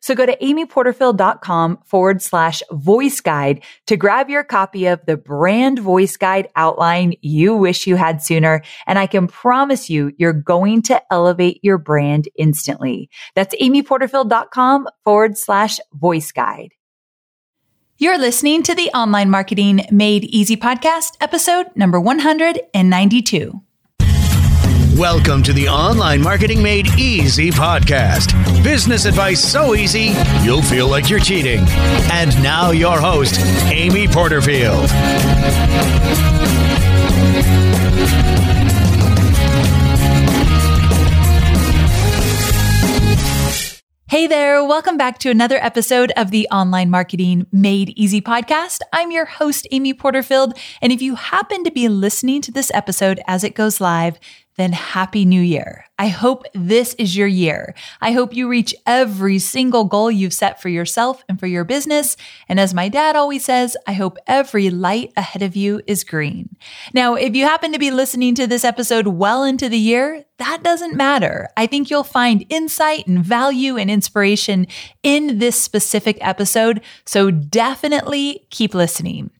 So go to amyporterfield.com forward slash voice guide to grab your copy of the brand voice guide outline you wish you had sooner. And I can promise you, you're going to elevate your brand instantly. That's amyporterfield.com forward slash voice guide. You're listening to the Online Marketing Made Easy podcast, episode number 192. Welcome to the Online Marketing Made Easy podcast. Business advice so easy, you'll feel like you're cheating. And now, your host, Amy Porterfield. Hey there, welcome back to another episode of the Online Marketing Made Easy podcast. I'm your host, Amy Porterfield. And if you happen to be listening to this episode as it goes live, then happy new year. I hope this is your year. I hope you reach every single goal you've set for yourself and for your business. And as my dad always says, I hope every light ahead of you is green. Now, if you happen to be listening to this episode well into the year, that doesn't matter. I think you'll find insight and value and inspiration in this specific episode. So definitely keep listening.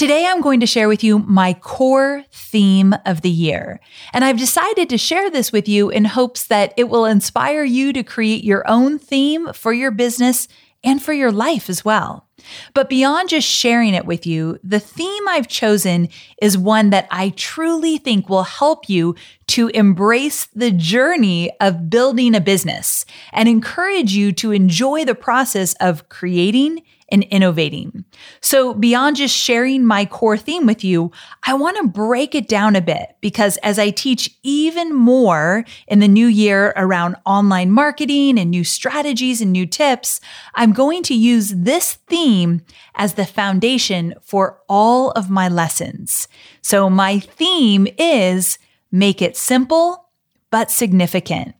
Today, I'm going to share with you my core theme of the year. And I've decided to share this with you in hopes that it will inspire you to create your own theme for your business and for your life as well. But beyond just sharing it with you, the theme I've chosen is one that I truly think will help you to embrace the journey of building a business and encourage you to enjoy the process of creating and innovating. So beyond just sharing my core theme with you, I want to break it down a bit because as I teach even more in the new year around online marketing and new strategies and new tips, I'm going to use this theme as the foundation for all of my lessons. So my theme is make it simple, but significant.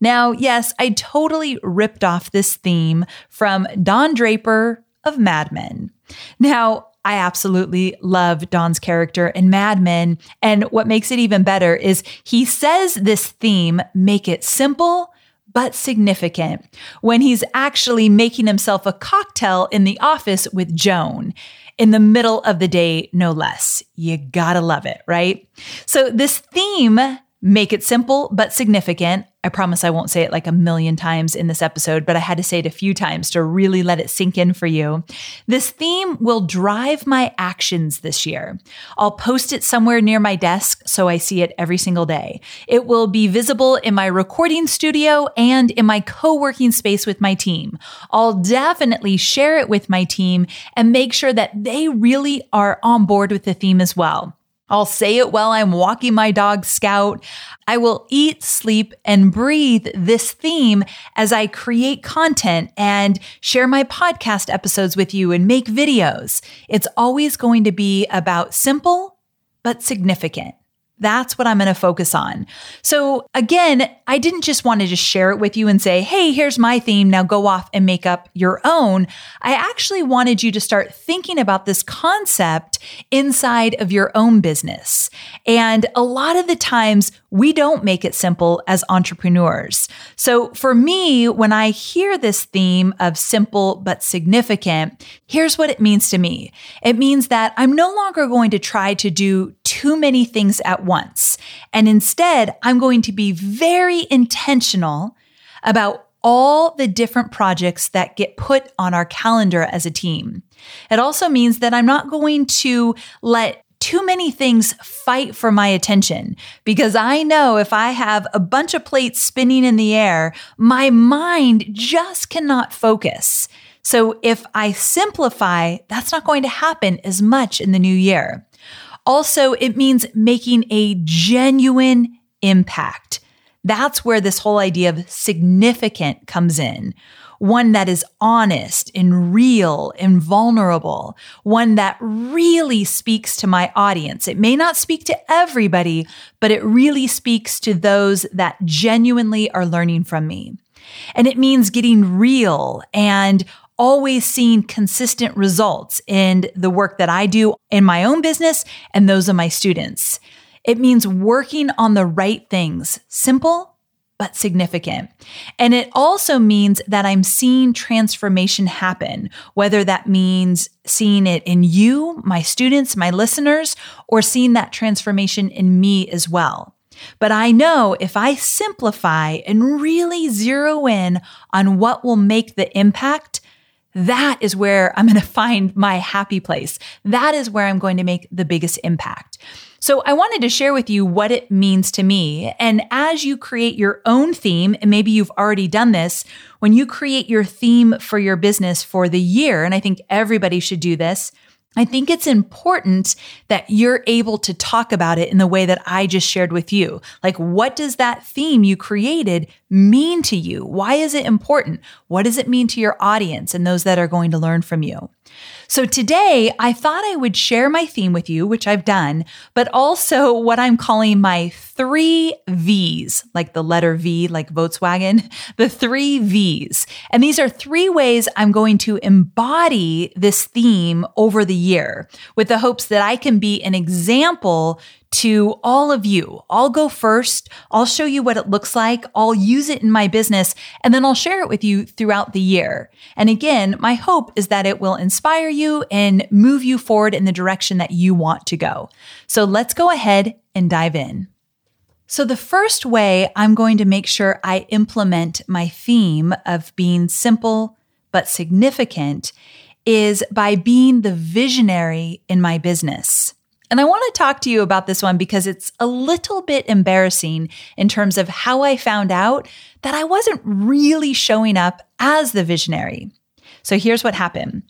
Now, yes, I totally ripped off this theme from Don Draper of Mad Men. Now, I absolutely love Don's character in Mad Men. And what makes it even better is he says this theme, make it simple, but significant when he's actually making himself a cocktail in the office with Joan in the middle of the day, no less. You gotta love it, right? So this theme Make it simple but significant. I promise I won't say it like a million times in this episode, but I had to say it a few times to really let it sink in for you. This theme will drive my actions this year. I'll post it somewhere near my desk so I see it every single day. It will be visible in my recording studio and in my co working space with my team. I'll definitely share it with my team and make sure that they really are on board with the theme as well. I'll say it while I'm walking my dog Scout. I will eat, sleep, and breathe this theme as I create content and share my podcast episodes with you and make videos. It's always going to be about simple, but significant. That's what I'm going to focus on. So again, I didn't just want to just share it with you and say, Hey, here's my theme. Now go off and make up your own. I actually wanted you to start thinking about this concept inside of your own business. And a lot of the times we don't make it simple as entrepreneurs. So for me, when I hear this theme of simple but significant, here's what it means to me. It means that I'm no longer going to try to do too many things at once. And instead, I'm going to be very intentional about all the different projects that get put on our calendar as a team. It also means that I'm not going to let too many things fight for my attention because I know if I have a bunch of plates spinning in the air, my mind just cannot focus. So if I simplify, that's not going to happen as much in the new year. Also, it means making a genuine impact. That's where this whole idea of significant comes in one that is honest and real and vulnerable, one that really speaks to my audience. It may not speak to everybody, but it really speaks to those that genuinely are learning from me. And it means getting real and always seeing consistent results in the work that I do in my own business and those of my students. It means working on the right things, simple but significant. And it also means that I'm seeing transformation happen, whether that means seeing it in you, my students, my listeners, or seeing that transformation in me as well. But I know if I simplify and really zero in on what will make the impact, that is where I'm going to find my happy place. That is where I'm going to make the biggest impact. So I wanted to share with you what it means to me. And as you create your own theme, and maybe you've already done this, when you create your theme for your business for the year, and I think everybody should do this, I think it's important that you're able to talk about it in the way that I just shared with you. Like, what does that theme you created mean to you? Why is it important? What does it mean to your audience and those that are going to learn from you? So today I thought I would share my theme with you, which I've done, but also what I'm calling my three V's, like the letter V, like Volkswagen, the three V's. And these are three ways I'm going to embody this theme over the year with the hopes that I can be an example to all of you. I'll go first. I'll show you what it looks like. I'll use it in my business and then I'll share it with you throughout the year. And again, my hope is that it will inspire you and move you forward in the direction that you want to go. So let's go ahead and dive in. So, the first way I'm going to make sure I implement my theme of being simple but significant is by being the visionary in my business. And I want to talk to you about this one because it's a little bit embarrassing in terms of how I found out that I wasn't really showing up as the visionary. So here's what happened.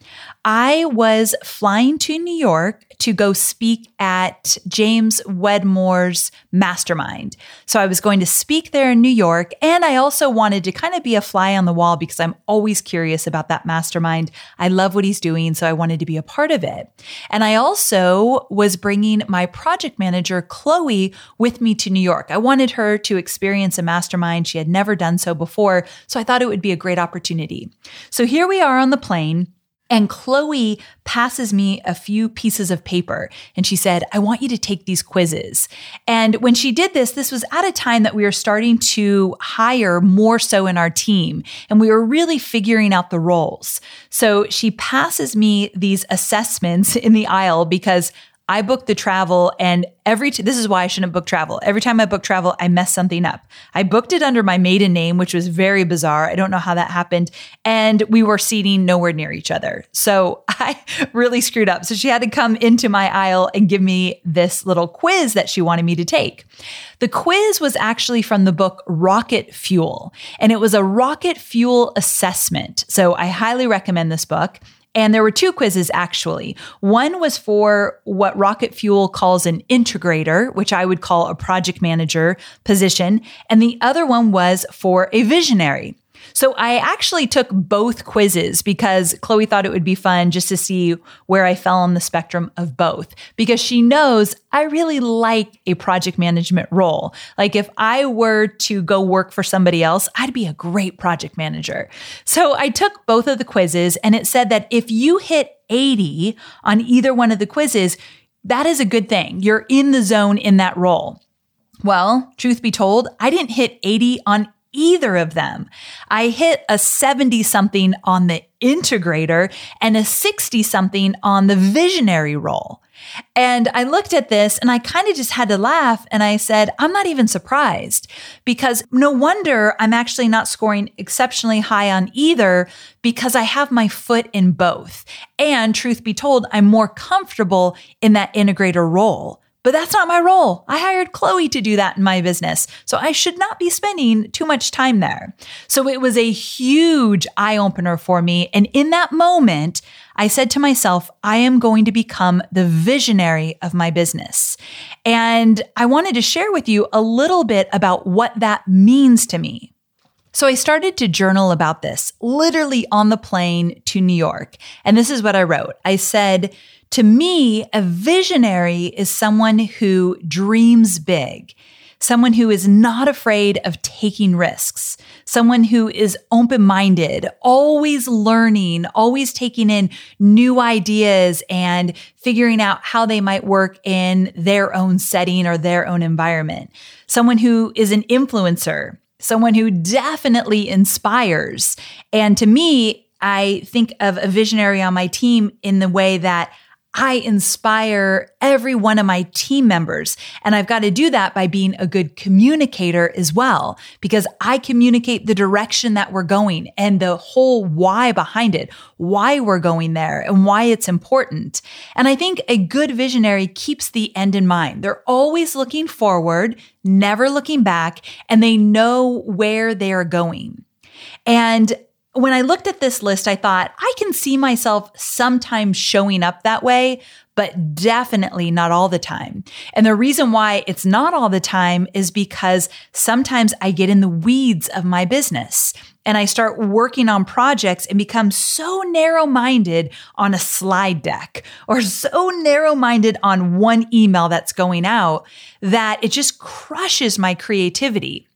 I was flying to New York to go speak at James Wedmore's mastermind. So I was going to speak there in New York. And I also wanted to kind of be a fly on the wall because I'm always curious about that mastermind. I love what he's doing. So I wanted to be a part of it. And I also was bringing my project manager, Chloe, with me to New York. I wanted her to experience a mastermind. She had never done so before. So I thought it would be a great opportunity. So here we are on the plane. And Chloe passes me a few pieces of paper and she said, I want you to take these quizzes. And when she did this, this was at a time that we were starting to hire more so in our team and we were really figuring out the roles. So she passes me these assessments in the aisle because I booked the travel and every, t- this is why I shouldn't book travel. Every time I book travel, I mess something up. I booked it under my maiden name, which was very bizarre. I don't know how that happened. And we were seating nowhere near each other. So I really screwed up. So she had to come into my aisle and give me this little quiz that she wanted me to take. The quiz was actually from the book Rocket Fuel, and it was a rocket fuel assessment. So I highly recommend this book. And there were two quizzes actually. One was for what Rocket Fuel calls an integrator, which I would call a project manager position. And the other one was for a visionary. So I actually took both quizzes because Chloe thought it would be fun just to see where I fell on the spectrum of both because she knows I really like a project management role. Like if I were to go work for somebody else, I'd be a great project manager. So I took both of the quizzes and it said that if you hit 80 on either one of the quizzes, that is a good thing. You're in the zone in that role. Well, truth be told, I didn't hit 80 on either of them. I hit a 70 something on the integrator and a 60 something on the visionary role. And I looked at this and I kind of just had to laugh. And I said, I'm not even surprised because no wonder I'm actually not scoring exceptionally high on either because I have my foot in both. And truth be told, I'm more comfortable in that integrator role. But that's not my role. I hired Chloe to do that in my business. So I should not be spending too much time there. So it was a huge eye opener for me. And in that moment, I said to myself, I am going to become the visionary of my business. And I wanted to share with you a little bit about what that means to me. So I started to journal about this literally on the plane to New York. And this is what I wrote. I said, to me, a visionary is someone who dreams big, someone who is not afraid of taking risks, someone who is open minded, always learning, always taking in new ideas and figuring out how they might work in their own setting or their own environment, someone who is an influencer. Someone who definitely inspires. And to me, I think of a visionary on my team in the way that I inspire every one of my team members. And I've got to do that by being a good communicator as well, because I communicate the direction that we're going and the whole why behind it, why we're going there and why it's important. And I think a good visionary keeps the end in mind. They're always looking forward, never looking back, and they know where they are going. And when I looked at this list, I thought I can see myself sometimes showing up that way, but definitely not all the time. And the reason why it's not all the time is because sometimes I get in the weeds of my business and I start working on projects and become so narrow minded on a slide deck or so narrow minded on one email that's going out that it just crushes my creativity.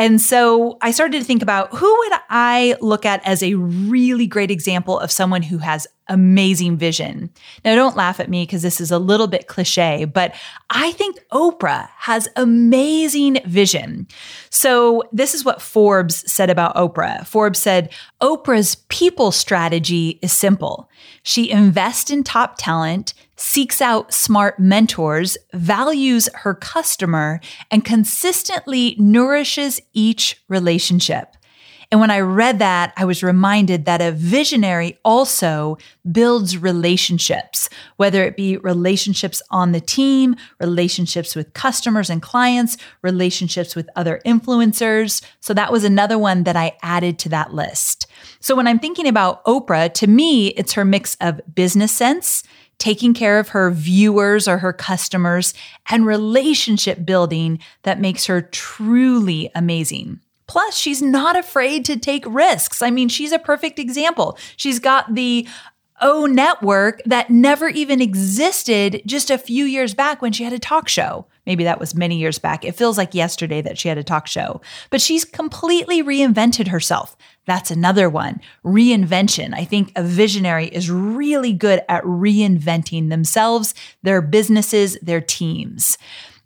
And so I started to think about who would I look at as a really great example of someone who has amazing vision. Now, don't laugh at me because this is a little bit cliche, but I think Oprah has amazing vision. So, this is what Forbes said about Oprah. Forbes said Oprah's people strategy is simple. She invests in top talent, seeks out smart mentors, values her customer, and consistently nourishes each relationship. And when I read that, I was reminded that a visionary also builds relationships, whether it be relationships on the team, relationships with customers and clients, relationships with other influencers. So that was another one that I added to that list. So when I'm thinking about Oprah, to me, it's her mix of business sense, taking care of her viewers or her customers, and relationship building that makes her truly amazing. Plus, she's not afraid to take risks. I mean, she's a perfect example. She's got the O network that never even existed just a few years back when she had a talk show. Maybe that was many years back. It feels like yesterday that she had a talk show, but she's completely reinvented herself. That's another one. Reinvention. I think a visionary is really good at reinventing themselves, their businesses, their teams.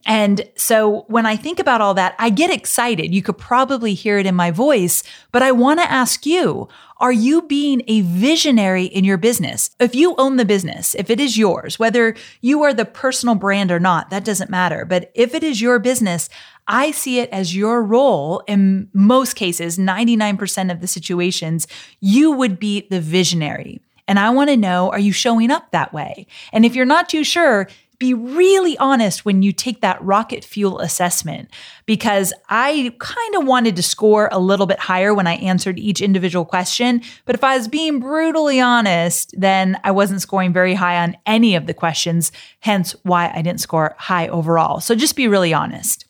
And so when I think about all that, I get excited. You could probably hear it in my voice, but I want to ask you, are you being a visionary in your business? If you own the business, if it is yours, whether you are the personal brand or not, that doesn't matter. But if it is your business, I see it as your role in most cases, 99% of the situations, you would be the visionary. And I want to know, are you showing up that way? And if you're not too sure, be really honest when you take that rocket fuel assessment because I kind of wanted to score a little bit higher when I answered each individual question. But if I was being brutally honest, then I wasn't scoring very high on any of the questions, hence why I didn't score high overall. So just be really honest.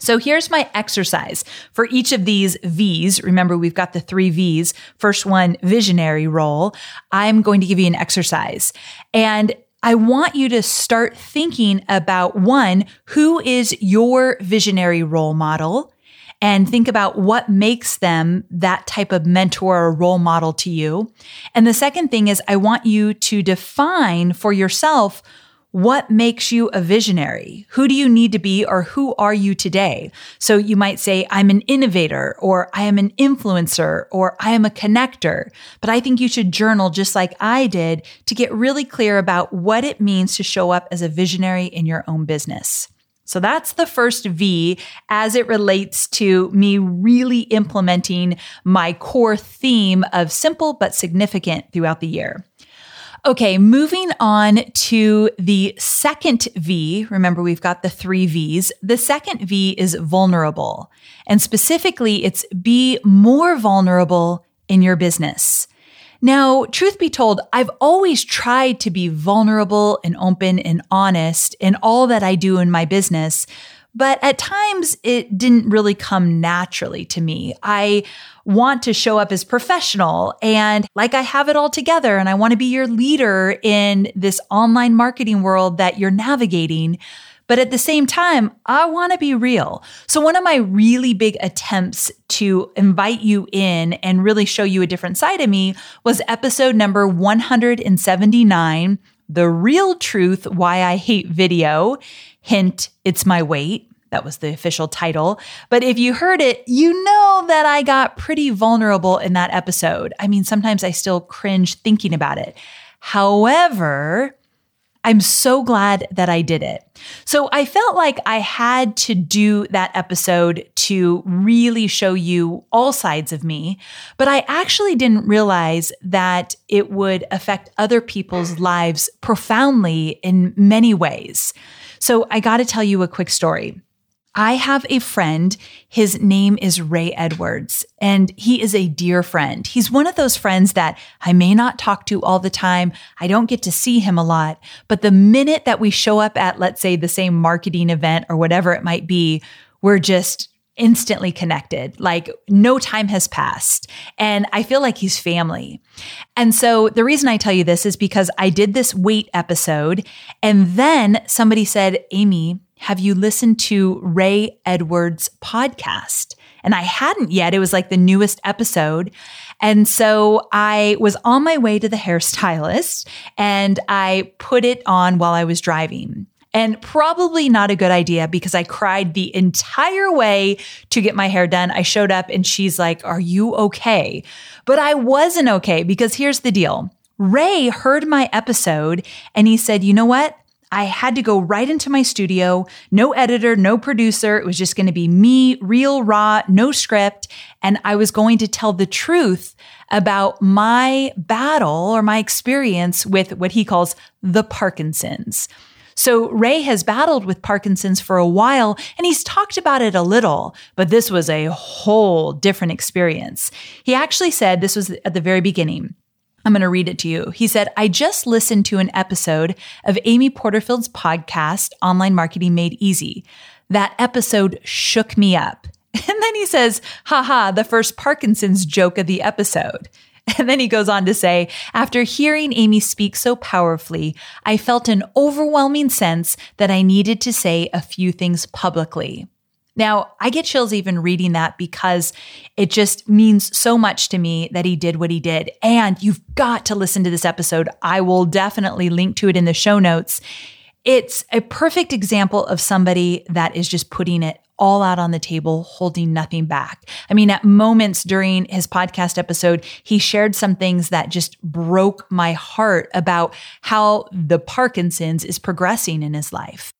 So here's my exercise for each of these V's. Remember, we've got the three V's. First one, visionary role. I'm going to give you an exercise. And I want you to start thinking about one, who is your visionary role model? And think about what makes them that type of mentor or role model to you. And the second thing is, I want you to define for yourself what makes you a visionary? Who do you need to be or who are you today? So you might say, I'm an innovator or I am an influencer or I am a connector. But I think you should journal just like I did to get really clear about what it means to show up as a visionary in your own business. So that's the first V as it relates to me really implementing my core theme of simple but significant throughout the year. Okay, moving on to the second V. Remember, we've got the three V's. The second V is vulnerable. And specifically, it's be more vulnerable in your business. Now, truth be told, I've always tried to be vulnerable and open and honest in all that I do in my business. But at times it didn't really come naturally to me. I want to show up as professional and like I have it all together and I want to be your leader in this online marketing world that you're navigating. But at the same time, I want to be real. So one of my really big attempts to invite you in and really show you a different side of me was episode number 179, The Real Truth Why I Hate Video. Hint, it's my weight. That was the official title. But if you heard it, you know that I got pretty vulnerable in that episode. I mean, sometimes I still cringe thinking about it. However, I'm so glad that I did it. So I felt like I had to do that episode to really show you all sides of me, but I actually didn't realize that it would affect other people's lives profoundly in many ways. So I got to tell you a quick story. I have a friend. His name is Ray Edwards, and he is a dear friend. He's one of those friends that I may not talk to all the time. I don't get to see him a lot, but the minute that we show up at, let's say, the same marketing event or whatever it might be, we're just instantly connected. Like no time has passed. And I feel like he's family. And so the reason I tell you this is because I did this weight episode and then somebody said, Amy, have you listened to Ray Edwards' podcast? And I hadn't yet. It was like the newest episode. And so I was on my way to the hairstylist and I put it on while I was driving. And probably not a good idea because I cried the entire way to get my hair done. I showed up and she's like, Are you okay? But I wasn't okay because here's the deal Ray heard my episode and he said, You know what? I had to go right into my studio, no editor, no producer. It was just going to be me, real, raw, no script. And I was going to tell the truth about my battle or my experience with what he calls the Parkinson's. So Ray has battled with Parkinson's for a while and he's talked about it a little, but this was a whole different experience. He actually said this was at the very beginning. I'm going to read it to you. He said, I just listened to an episode of Amy Porterfield's podcast, Online Marketing Made Easy. That episode shook me up. And then he says, haha, the first Parkinson's joke of the episode. And then he goes on to say, after hearing Amy speak so powerfully, I felt an overwhelming sense that I needed to say a few things publicly. Now, I get chills even reading that because it just means so much to me that he did what he did. And you've got to listen to this episode. I will definitely link to it in the show notes. It's a perfect example of somebody that is just putting it all out on the table, holding nothing back. I mean, at moments during his podcast episode, he shared some things that just broke my heart about how the Parkinson's is progressing in his life.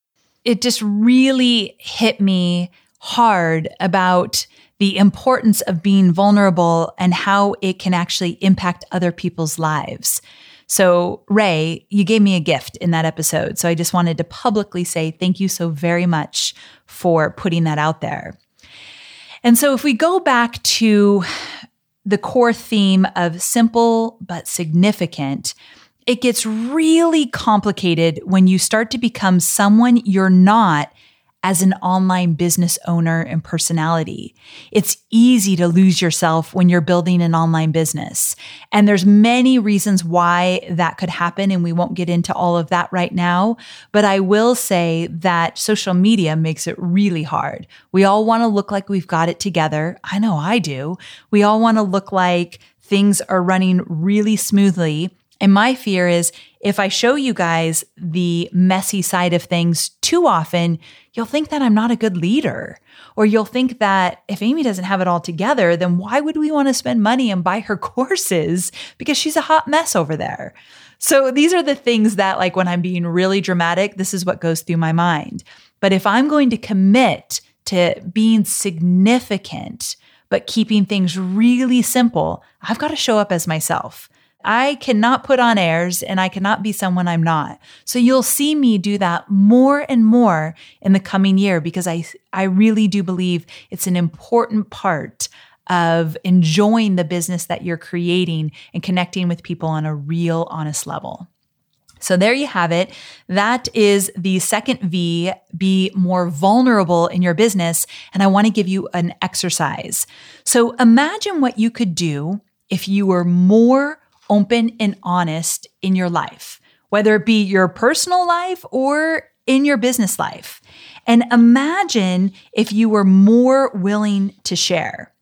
It just really hit me hard about the importance of being vulnerable and how it can actually impact other people's lives. So, Ray, you gave me a gift in that episode. So, I just wanted to publicly say thank you so very much for putting that out there. And so, if we go back to the core theme of simple but significant, it gets really complicated when you start to become someone you're not as an online business owner and personality. It's easy to lose yourself when you're building an online business. And there's many reasons why that could happen. And we won't get into all of that right now. But I will say that social media makes it really hard. We all want to look like we've got it together. I know I do. We all want to look like things are running really smoothly. And my fear is if I show you guys the messy side of things too often, you'll think that I'm not a good leader. Or you'll think that if Amy doesn't have it all together, then why would we want to spend money and buy her courses? Because she's a hot mess over there. So these are the things that, like, when I'm being really dramatic, this is what goes through my mind. But if I'm going to commit to being significant, but keeping things really simple, I've got to show up as myself. I cannot put on airs and I cannot be someone I'm not. So you'll see me do that more and more in the coming year because I, I really do believe it's an important part of enjoying the business that you're creating and connecting with people on a real, honest level. So there you have it. That is the second V, be more vulnerable in your business. And I want to give you an exercise. So imagine what you could do if you were more open and honest in your life, whether it be your personal life or in your business life. And imagine if you were more willing to share.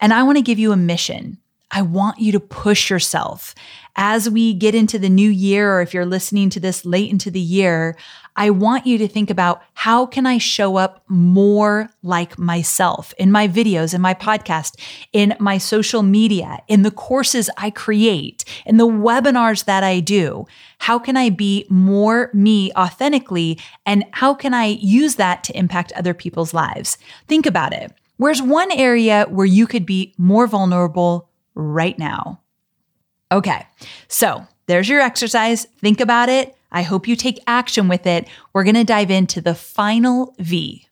And I want to give you a mission. I want you to push yourself. As we get into the new year, or if you're listening to this late into the year, I want you to think about how can I show up more like myself in my videos, in my podcast, in my social media, in the courses I create, in the webinars that I do. How can I be more me authentically? And how can I use that to impact other people's lives? Think about it. Where's one area where you could be more vulnerable right now? Okay, so there's your exercise. Think about it. I hope you take action with it. We're going to dive into the final V.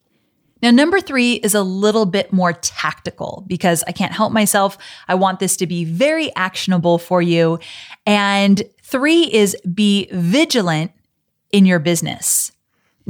Now, number three is a little bit more tactical because I can't help myself. I want this to be very actionable for you. And three is be vigilant in your business.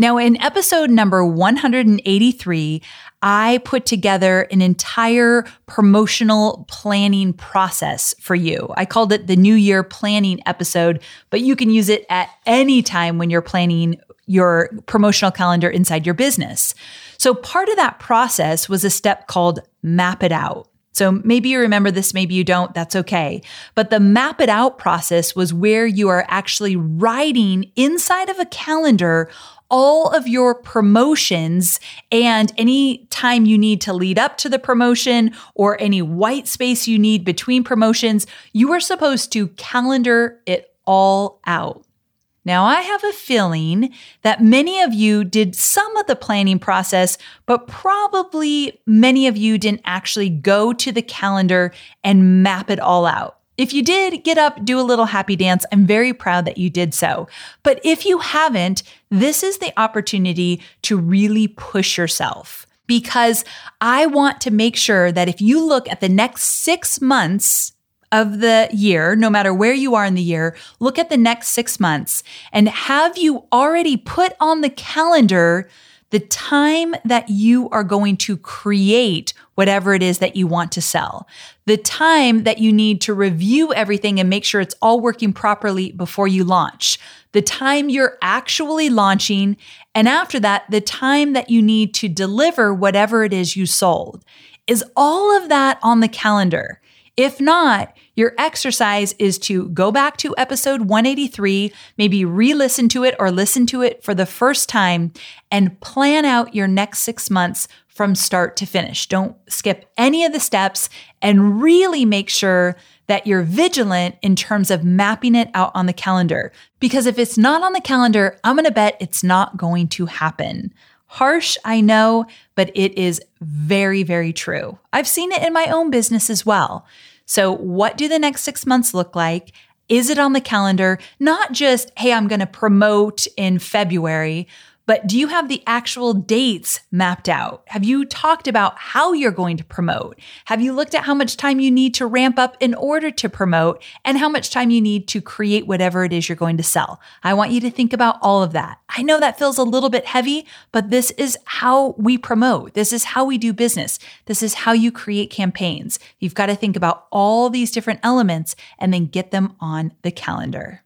Now, in episode number 183, I put together an entire promotional planning process for you. I called it the New Year Planning episode, but you can use it at any time when you're planning your promotional calendar inside your business. So, part of that process was a step called Map It Out. So maybe you remember this, maybe you don't, that's okay. But the map it out process was where you are actually writing inside of a calendar all of your promotions and any time you need to lead up to the promotion or any white space you need between promotions, you are supposed to calendar it all out. Now, I have a feeling that many of you did some of the planning process, but probably many of you didn't actually go to the calendar and map it all out. If you did get up, do a little happy dance. I'm very proud that you did so. But if you haven't, this is the opportunity to really push yourself because I want to make sure that if you look at the next six months, of the year, no matter where you are in the year, look at the next six months and have you already put on the calendar the time that you are going to create whatever it is that you want to sell, the time that you need to review everything and make sure it's all working properly before you launch, the time you're actually launching, and after that, the time that you need to deliver whatever it is you sold. Is all of that on the calendar? If not, your exercise is to go back to episode 183, maybe re listen to it or listen to it for the first time and plan out your next six months from start to finish. Don't skip any of the steps and really make sure that you're vigilant in terms of mapping it out on the calendar. Because if it's not on the calendar, I'm to bet it's not going to happen. Harsh, I know, but it is very, very true. I've seen it in my own business as well. So, what do the next six months look like? Is it on the calendar? Not just, hey, I'm going to promote in February, but do you have the actual dates mapped out? Have you talked about how you're going to promote? Have you looked at how much time you need to ramp up in order to promote and how much time you need to create whatever it is you're going to sell? I want you to think about all of that. I know that feels a little bit heavy, but this is how we promote. This is how we do business. This is how you create campaigns. You've got to think about all these different elements and then get them on the calendar.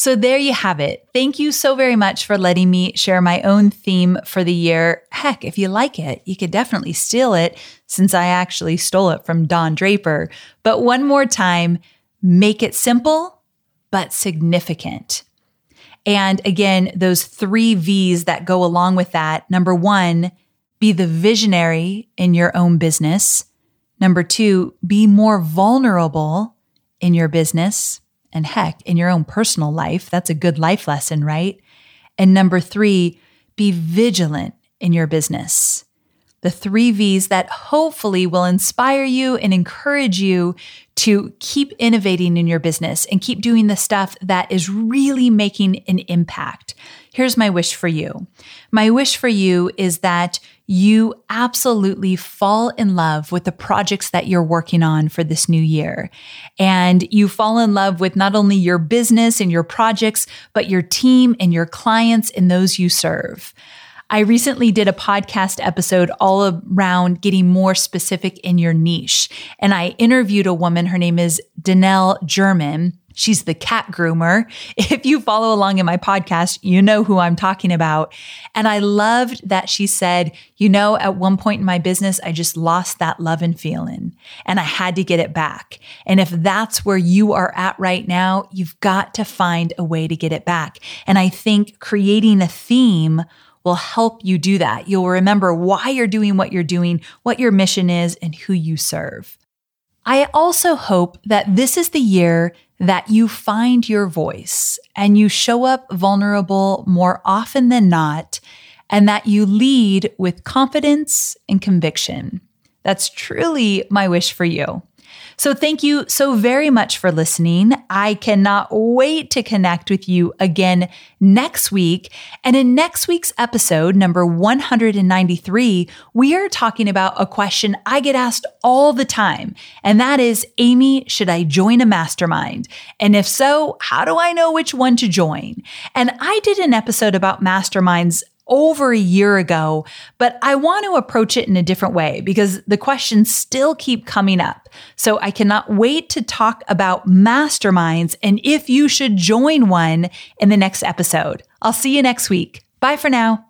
So there you have it. Thank you so very much for letting me share my own theme for the year. Heck, if you like it, you could definitely steal it since I actually stole it from Don Draper. But one more time, make it simple, but significant. And again, those three V's that go along with that. Number one, be the visionary in your own business. Number two, be more vulnerable in your business and heck, in your own personal life. That's a good life lesson, right? And number three, be vigilant in your business. The three V's that hopefully will inspire you and encourage you to keep innovating in your business and keep doing the stuff that is really making an impact. Here's my wish for you. My wish for you is that you absolutely fall in love with the projects that you're working on for this new year. And you fall in love with not only your business and your projects, but your team and your clients and those you serve. I recently did a podcast episode all around getting more specific in your niche. And I interviewed a woman, her name is Danelle German. She's the cat groomer. If you follow along in my podcast, you know who I'm talking about. And I loved that she said, you know, at one point in my business, I just lost that love and feeling and I had to get it back. And if that's where you are at right now, you've got to find a way to get it back. And I think creating a theme will help you do that. You'll remember why you're doing what you're doing, what your mission is, and who you serve. I also hope that this is the year that you find your voice and you show up vulnerable more often than not, and that you lead with confidence and conviction. That's truly my wish for you. So thank you so very much for listening. I cannot wait to connect with you again next week. And in next week's episode, number 193, we are talking about a question I get asked all the time. And that is, Amy, should I join a mastermind? And if so, how do I know which one to join? And I did an episode about masterminds over a year ago, but I want to approach it in a different way because the questions still keep coming up. So I cannot wait to talk about masterminds and if you should join one in the next episode. I'll see you next week. Bye for now.